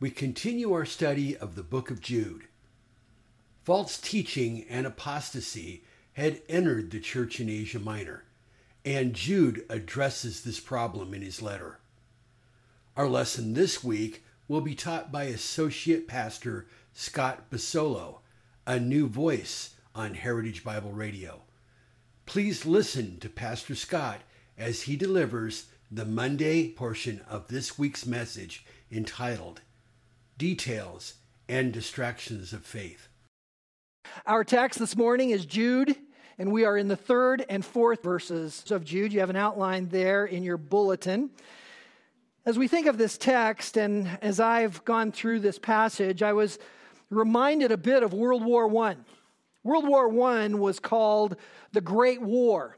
we continue our study of the book of Jude. False teaching and apostasy had entered the church in Asia Minor, and Jude addresses this problem in his letter. Our lesson this week will be taught by Associate Pastor Scott Basolo, a new voice on Heritage Bible Radio. Please listen to Pastor Scott as he delivers the Monday portion of this week's message entitled Details and Distractions of Faith. Our text this morning is Jude, and we are in the third and fourth verses of Jude. You have an outline there in your bulletin. As we think of this text, and as I've gone through this passage, I was reminded a bit of World War I. World War I was called the Great War.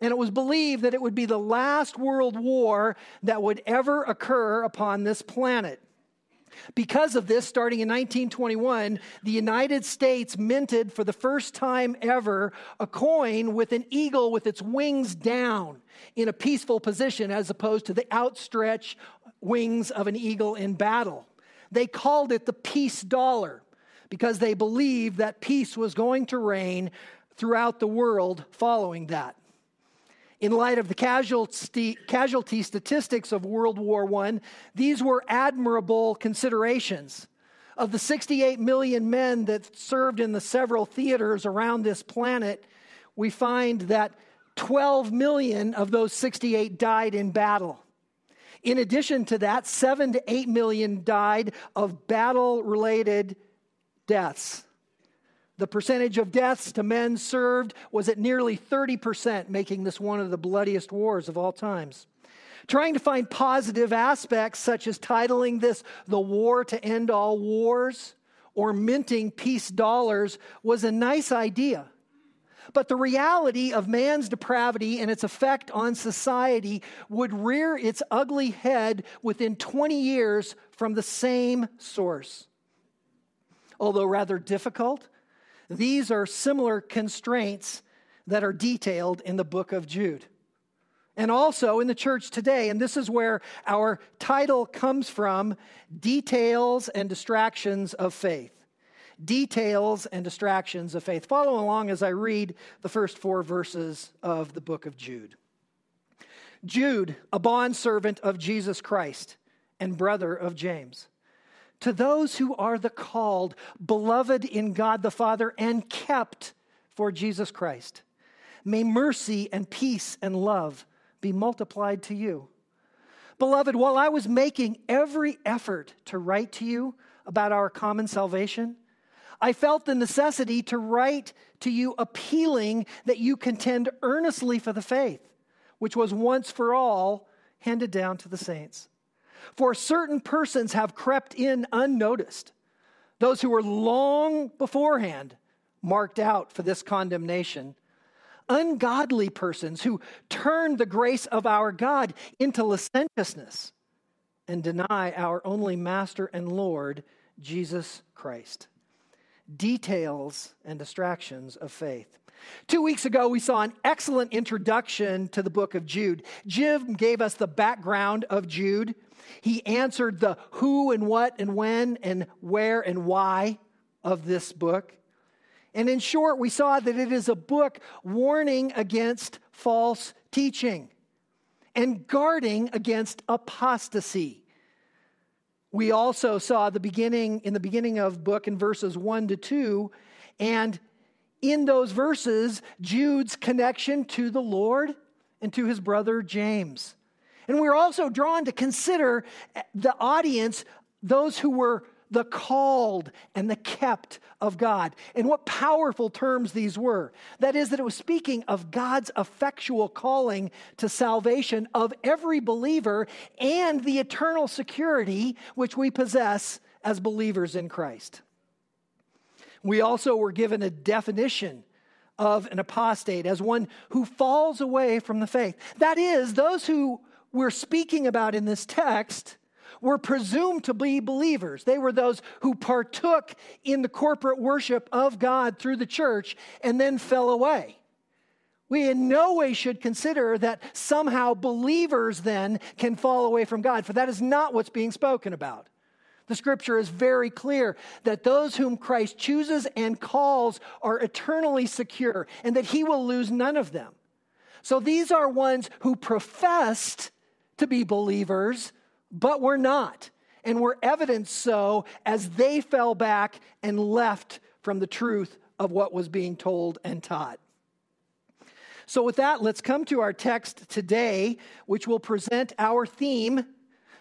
And it was believed that it would be the last world war that would ever occur upon this planet. Because of this, starting in 1921, the United States minted for the first time ever a coin with an eagle with its wings down in a peaceful position as opposed to the outstretched wings of an eagle in battle. They called it the peace dollar because they believed that peace was going to reign throughout the world following that in light of the casualty, casualty statistics of World War I, these were admirable considerations. Of the 68 million men that served in the several theaters around this planet, we find that 12 million of those 68 died in battle. In addition to that, 7 to 8 million died of battle related deaths. The percentage of deaths to men served was at nearly 30%, making this one of the bloodiest wars of all times. Trying to find positive aspects, such as titling this The War to End All Wars or minting peace dollars, was a nice idea. But the reality of man's depravity and its effect on society would rear its ugly head within 20 years from the same source. Although rather difficult, these are similar constraints that are detailed in the book of Jude. And also in the church today, and this is where our title comes from Details and Distractions of Faith. Details and Distractions of Faith. Follow along as I read the first four verses of the book of Jude. Jude, a bondservant of Jesus Christ and brother of James to those who are the called, beloved in God the Father, and kept for Jesus Christ. May mercy and peace and love be multiplied to you. Beloved, while I was making every effort to write to you about our common salvation, I felt the necessity to write to you appealing that you contend earnestly for the faith, which was once for all handed down to the saints. For certain persons have crept in unnoticed, those who were long beforehand marked out for this condemnation. Ungodly persons who turn the grace of our God into licentiousness and deny our only Master and Lord, Jesus Christ. Details and distractions of faith. Two weeks ago, we saw an excellent introduction to the book of Jude. Jim gave us the background of Jude. He answered the who and what and when and where and why of this book. And in short, we saw that it is a book warning against false teaching and guarding against apostasy. We also saw the beginning in the beginning of book in verses 1 to 2 and in those verses Jude's connection to the Lord and to his brother James. And we're also drawn to consider the audience, those who were the called and the kept of God. And what powerful terms these were. That is, that it was speaking of God's effectual calling to salvation of every believer and the eternal security which we possess as believers in Christ. We also were given a definition of an apostate as one who falls away from the faith. That is, those who we're speaking about in this text were presumed to be believers. They were those who partook in the corporate worship of God through the church and then fell away. We in no way should consider that somehow believers then can fall away from God, for that is not what's being spoken about. The scripture is very clear that those whom Christ chooses and calls are eternally secure and that he will lose none of them. So these are ones who professed to be believers, but were not, and were evidenced so as they fell back and left from the truth of what was being told and taught. So, with that, let's come to our text today, which will present our theme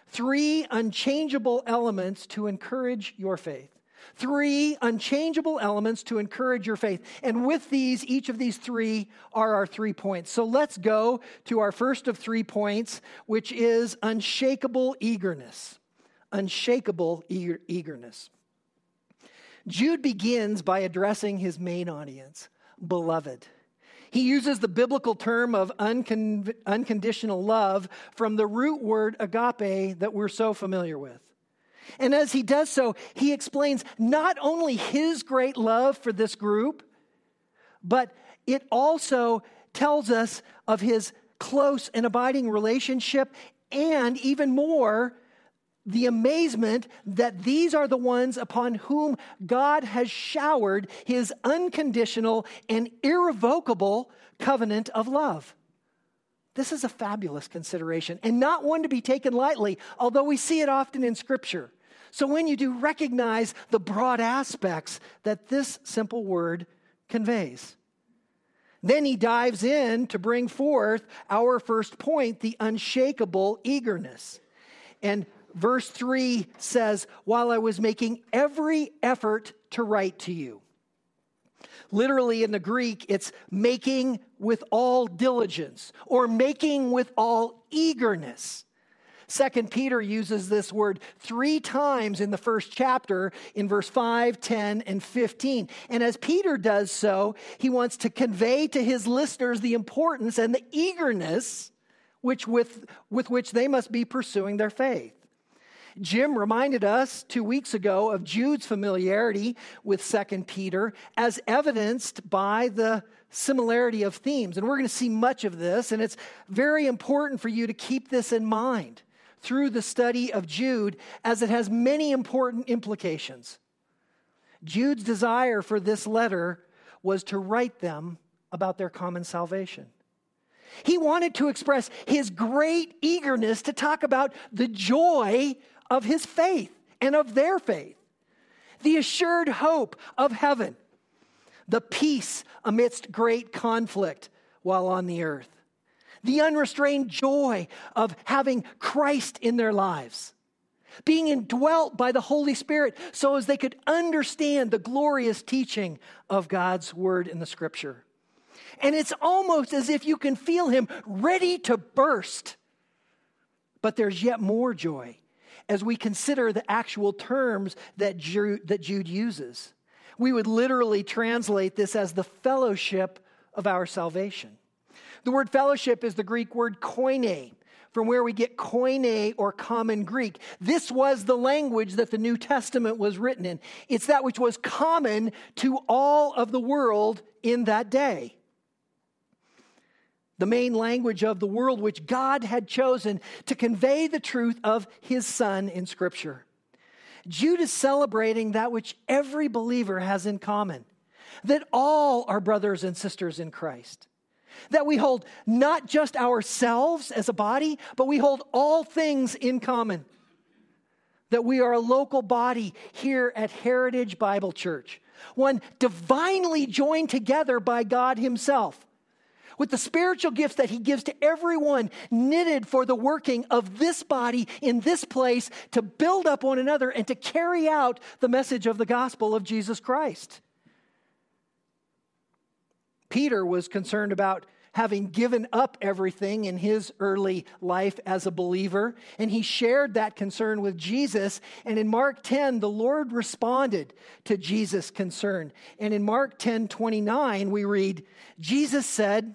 three unchangeable elements to encourage your faith. Three unchangeable elements to encourage your faith. And with these, each of these three are our three points. So let's go to our first of three points, which is unshakable eagerness. Unshakable eager- eagerness. Jude begins by addressing his main audience, beloved. He uses the biblical term of uncon- unconditional love from the root word agape that we're so familiar with. And as he does so, he explains not only his great love for this group, but it also tells us of his close and abiding relationship, and even more, the amazement that these are the ones upon whom God has showered his unconditional and irrevocable covenant of love. This is a fabulous consideration and not one to be taken lightly, although we see it often in Scripture. So when you do recognize the broad aspects that this simple word conveys. Then he dives in to bring forth our first point the unshakable eagerness. And verse 3 says, While I was making every effort to write to you. Literally in the Greek, it's making with all diligence or making with all eagerness. Second Peter uses this word three times in the first chapter in verse 5, 10, and 15. And as Peter does so, he wants to convey to his listeners the importance and the eagerness which with, with which they must be pursuing their faith. Jim reminded us two weeks ago of Jude's familiarity with 2 Peter as evidenced by the similarity of themes. And we're going to see much of this, and it's very important for you to keep this in mind through the study of Jude, as it has many important implications. Jude's desire for this letter was to write them about their common salvation. He wanted to express his great eagerness to talk about the joy of his faith and of their faith, the assured hope of heaven, the peace amidst great conflict while on the earth, the unrestrained joy of having Christ in their lives, being indwelt by the Holy Spirit so as they could understand the glorious teaching of God's word in the scripture. And it's almost as if you can feel him ready to burst. But there's yet more joy as we consider the actual terms that Jude, that Jude uses. We would literally translate this as the fellowship of our salvation. The word fellowship is the Greek word koine, from where we get koine or common Greek. This was the language that the New Testament was written in. It's that which was common to all of the world in that day the main language of the world which God had chosen to convey the truth of his son in Scripture. Jude is celebrating that which every believer has in common that all are brothers and sisters in Christ. That we hold not just ourselves as a body, but we hold all things in common. That we are a local body here at Heritage Bible Church, one divinely joined together by God Himself with the spiritual gifts that he gives to everyone, knitted for the working of this body in this place to build up one another and to carry out the message of the gospel of Jesus Christ. Peter was concerned about having given up everything in his early life as a believer. And he shared that concern with Jesus. And in Mark 10, the Lord responded to Jesus' concern. And in Mark 10 29, we read, Jesus said,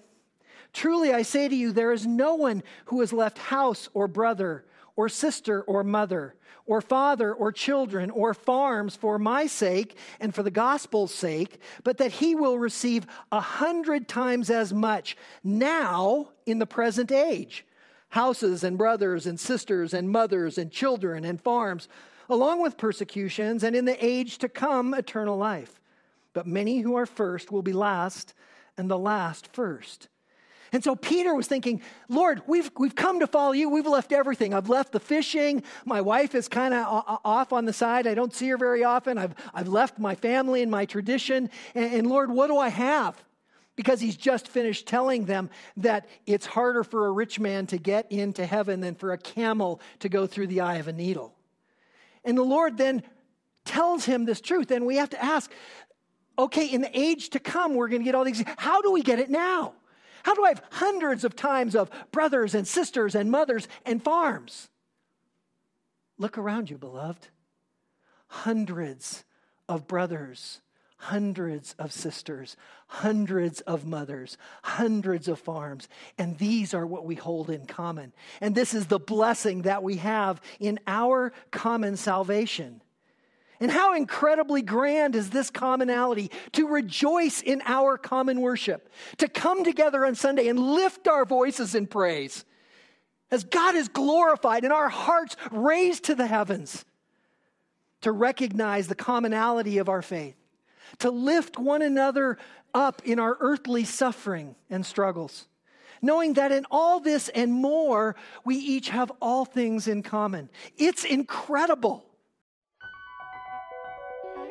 Truly I say to you, there is no one who has left house or brother or sister or mother or father or children or farms for my sake and for the gospel's sake, but that he will receive a hundred times as much now in the present age houses and brothers and sisters and mothers and children and farms, along with persecutions, and in the age to come, eternal life. But many who are first will be last, and the last first. And so Peter was thinking, Lord, we've, we've come to follow you. We've left everything. I've left the fishing. My wife is kind of off on the side. I don't see her very often. I've, I've left my family and my tradition. And, and Lord, what do I have? Because he's just finished telling them that it's harder for a rich man to get into heaven than for a camel to go through the eye of a needle. And the Lord then tells him this truth. And we have to ask, okay, in the age to come, we're going to get all these. How do we get it now? How do I have hundreds of times of brothers and sisters and mothers and farms? Look around you, beloved. Hundreds of brothers, hundreds of sisters, hundreds of mothers, hundreds of farms. And these are what we hold in common. And this is the blessing that we have in our common salvation. And how incredibly grand is this commonality to rejoice in our common worship, to come together on Sunday and lift our voices in praise as God is glorified and our hearts raised to the heavens, to recognize the commonality of our faith, to lift one another up in our earthly suffering and struggles knowing that in all this and more, we each have all things in common. It's incredible.